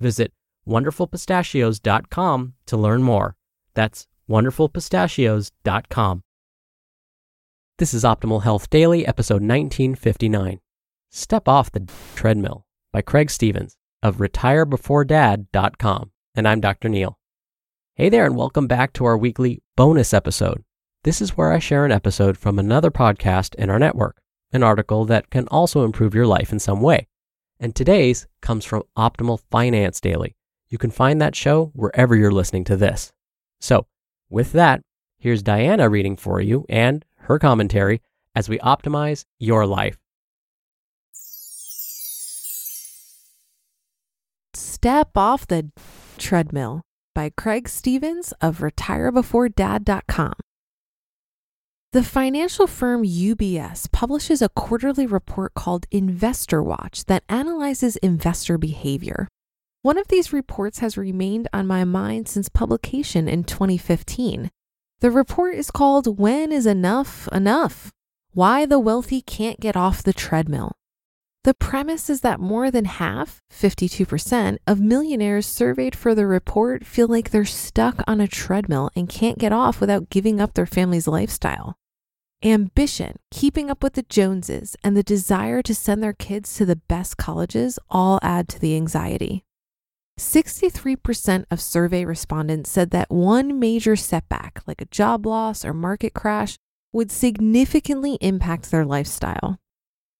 Visit wonderfulpistachios.com to learn more. That's wonderfulpistachios.com. This is Optimal Health Daily, episode 1959. Step Off the Treadmill by Craig Stevens of retirebeforedad.com. And I'm Dr. Neal. Hey there, and welcome back to our weekly bonus episode. This is where I share an episode from another podcast in our network, an article that can also improve your life in some way. And today's comes from Optimal Finance Daily. You can find that show wherever you're listening to this. So, with that, here's Diana reading for you and her commentary as we optimize your life. Step off the treadmill by Craig Stevens of retirebeforedad.com. The financial firm UBS publishes a quarterly report called Investor Watch that analyzes investor behavior. One of these reports has remained on my mind since publication in 2015. The report is called When is Enough Enough? Why the Wealthy Can't Get Off the Treadmill. The premise is that more than half, 52%, of millionaires surveyed for the report feel like they're stuck on a treadmill and can't get off without giving up their family's lifestyle. Ambition, keeping up with the Joneses, and the desire to send their kids to the best colleges all add to the anxiety. 63% of survey respondents said that one major setback, like a job loss or market crash, would significantly impact their lifestyle.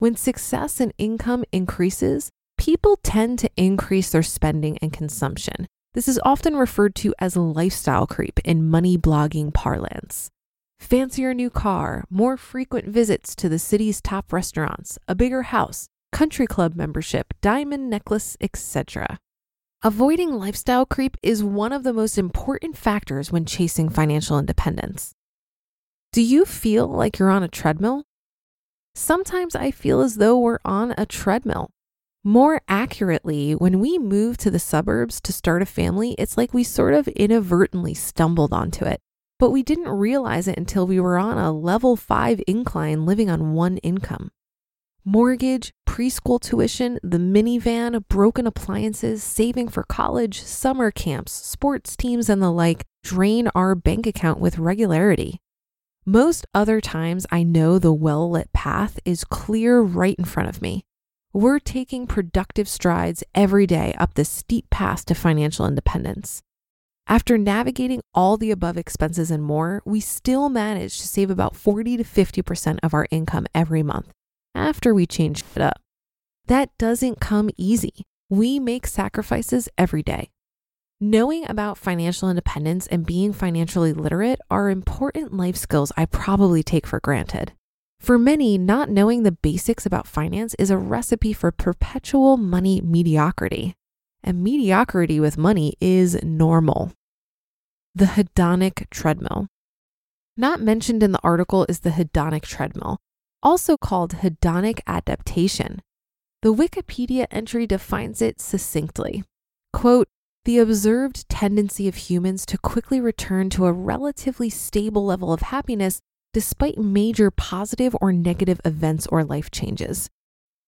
When success and income increases, people tend to increase their spending and consumption. This is often referred to as lifestyle creep in money blogging parlance. Fancier new car, more frequent visits to the city's top restaurants, a bigger house, country club membership, diamond necklace, etc. Avoiding lifestyle creep is one of the most important factors when chasing financial independence. Do you feel like you're on a treadmill? Sometimes I feel as though we're on a treadmill. More accurately, when we move to the suburbs to start a family, it's like we sort of inadvertently stumbled onto it, but we didn't realize it until we were on a level five incline living on one income. Mortgage, preschool tuition, the minivan, broken appliances, saving for college, summer camps, sports teams, and the like drain our bank account with regularity. Most other times, I know the well lit path is clear right in front of me. We're taking productive strides every day up the steep path to financial independence. After navigating all the above expenses and more, we still manage to save about 40 to 50% of our income every month after we change it up. That doesn't come easy. We make sacrifices every day. Knowing about financial independence and being financially literate are important life skills I probably take for granted. For many, not knowing the basics about finance is a recipe for perpetual money mediocrity. And mediocrity with money is normal. The hedonic treadmill. Not mentioned in the article is the hedonic treadmill, also called hedonic adaptation. The Wikipedia entry defines it succinctly. Quote, the observed tendency of humans to quickly return to a relatively stable level of happiness despite major positive or negative events or life changes.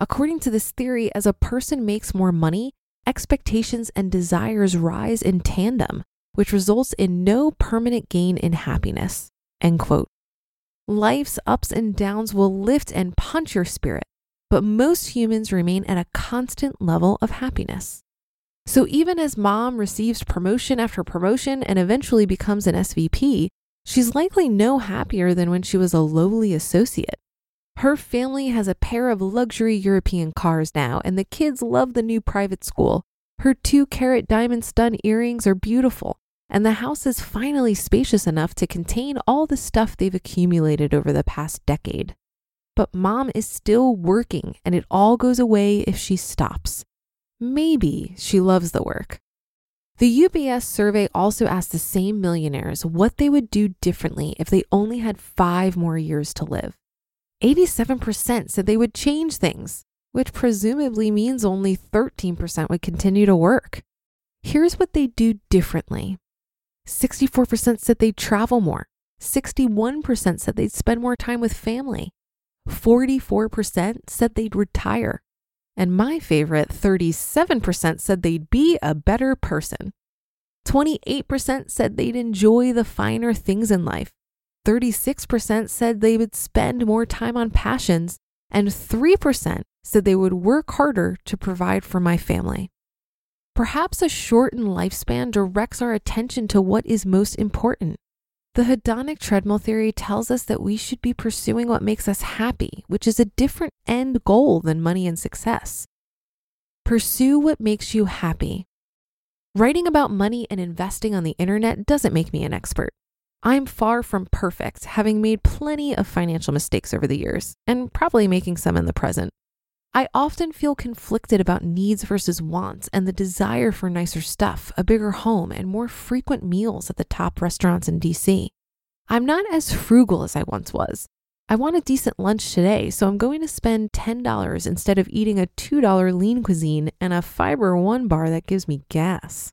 According to this theory, as a person makes more money, expectations and desires rise in tandem, which results in no permanent gain in happiness. End quote. Life's ups and downs will lift and punch your spirit, but most humans remain at a constant level of happiness. So even as mom receives promotion after promotion and eventually becomes an SVP, she's likely no happier than when she was a lowly associate. Her family has a pair of luxury European cars now, and the kids love the new private school. Her two carat diamond stud earrings are beautiful, and the house is finally spacious enough to contain all the stuff they've accumulated over the past decade. But mom is still working, and it all goes away if she stops. Maybe she loves the work. The UBS survey also asked the same millionaires what they would do differently if they only had five more years to live. 87% said they would change things, which presumably means only 13% would continue to work. Here's what they do differently 64% said they'd travel more. 61% said they'd spend more time with family. 44% said they'd retire. And my favorite, 37% said they'd be a better person. 28% said they'd enjoy the finer things in life. 36% said they would spend more time on passions. And 3% said they would work harder to provide for my family. Perhaps a shortened lifespan directs our attention to what is most important. The hedonic treadmill theory tells us that we should be pursuing what makes us happy, which is a different end goal than money and success. Pursue what makes you happy. Writing about money and investing on the internet doesn't make me an expert. I'm far from perfect, having made plenty of financial mistakes over the years, and probably making some in the present. I often feel conflicted about needs versus wants and the desire for nicer stuff, a bigger home, and more frequent meals at the top restaurants in DC. I'm not as frugal as I once was. I want a decent lunch today, so I'm going to spend $10 instead of eating a $2 lean cuisine and a fiber one bar that gives me gas.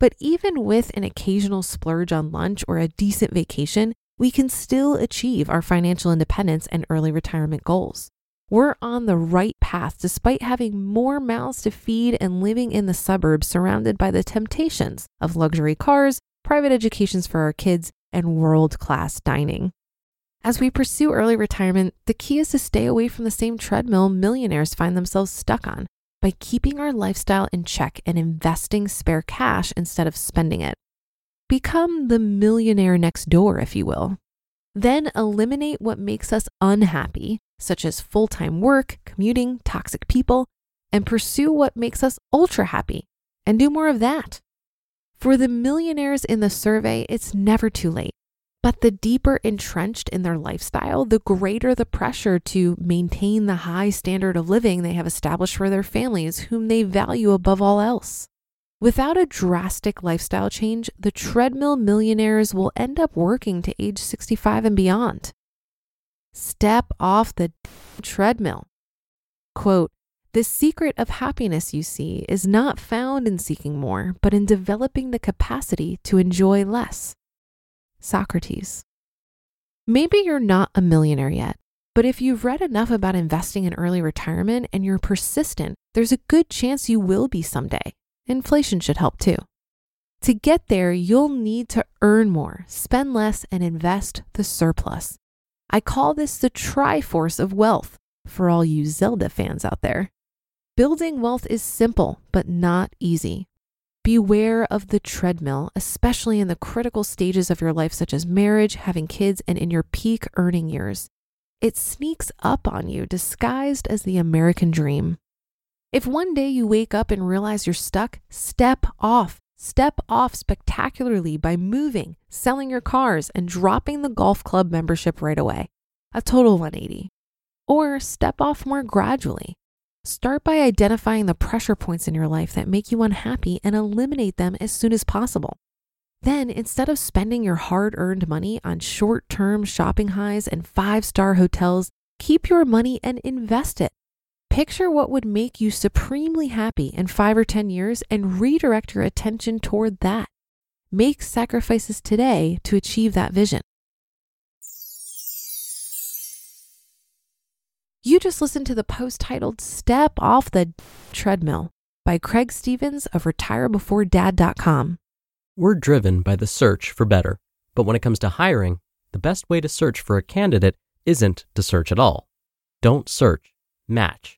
But even with an occasional splurge on lunch or a decent vacation, we can still achieve our financial independence and early retirement goals. We're on the right path despite having more mouths to feed and living in the suburbs surrounded by the temptations of luxury cars, private educations for our kids, and world class dining. As we pursue early retirement, the key is to stay away from the same treadmill millionaires find themselves stuck on by keeping our lifestyle in check and investing spare cash instead of spending it. Become the millionaire next door, if you will. Then eliminate what makes us unhappy such as full time work, commuting, toxic people, and pursue what makes us ultra happy and do more of that. For the millionaires in the survey, it's never too late. But the deeper entrenched in their lifestyle, the greater the pressure to maintain the high standard of living they have established for their families, whom they value above all else. Without a drastic lifestyle change, the treadmill millionaires will end up working to age 65 and beyond. Step off the treadmill. Quote, the secret of happiness, you see, is not found in seeking more, but in developing the capacity to enjoy less. Socrates. Maybe you're not a millionaire yet, but if you've read enough about investing in early retirement and you're persistent, there's a good chance you will be someday. Inflation should help too. To get there, you'll need to earn more, spend less, and invest the surplus. I call this the Triforce of wealth for all you Zelda fans out there. Building wealth is simple, but not easy. Beware of the treadmill, especially in the critical stages of your life, such as marriage, having kids, and in your peak earning years. It sneaks up on you, disguised as the American dream. If one day you wake up and realize you're stuck, step off. Step off spectacularly by moving, selling your cars, and dropping the golf club membership right away. A total 180. Or step off more gradually. Start by identifying the pressure points in your life that make you unhappy and eliminate them as soon as possible. Then, instead of spending your hard earned money on short term shopping highs and five star hotels, keep your money and invest it. Picture what would make you supremely happy in five or 10 years and redirect your attention toward that. Make sacrifices today to achieve that vision. You just listened to the post titled Step Off the Treadmill by Craig Stevens of retirebeforedad.com. We're driven by the search for better, but when it comes to hiring, the best way to search for a candidate isn't to search at all. Don't search, match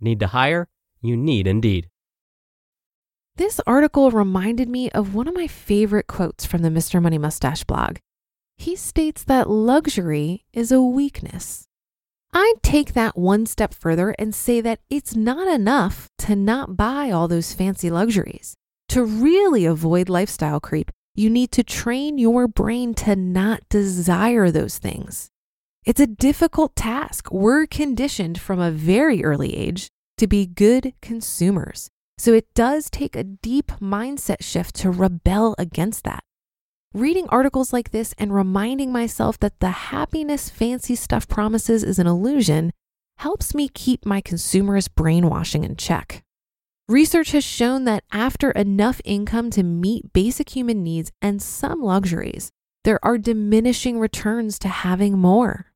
Need to hire? You need Indeed. This article reminded me of one of my favorite quotes from the Mr. Money Mustache blog. He states that luxury is a weakness. I'd take that one step further and say that it's not enough to not buy all those fancy luxuries. To really avoid lifestyle creep, you need to train your brain to not desire those things. It's a difficult task. We're conditioned from a very early age to be good consumers. So it does take a deep mindset shift to rebel against that. Reading articles like this and reminding myself that the happiness fancy stuff promises is an illusion helps me keep my consumerist brainwashing in check. Research has shown that after enough income to meet basic human needs and some luxuries, there are diminishing returns to having more.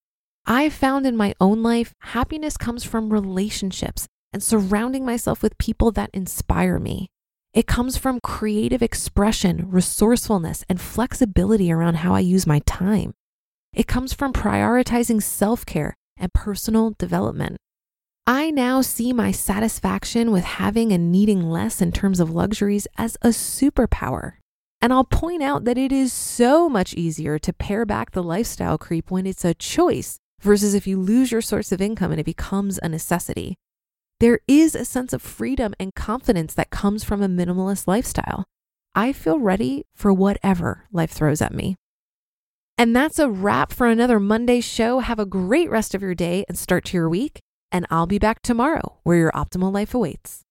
I've found in my own life, happiness comes from relationships and surrounding myself with people that inspire me. It comes from creative expression, resourcefulness, and flexibility around how I use my time. It comes from prioritizing self care and personal development. I now see my satisfaction with having and needing less in terms of luxuries as a superpower. And I'll point out that it is so much easier to pare back the lifestyle creep when it's a choice versus if you lose your source of income and it becomes a necessity. There is a sense of freedom and confidence that comes from a minimalist lifestyle. I feel ready for whatever life throws at me. And that's a wrap for another Monday show. Have a great rest of your day and start to your week. And I'll be back tomorrow where your optimal life awaits.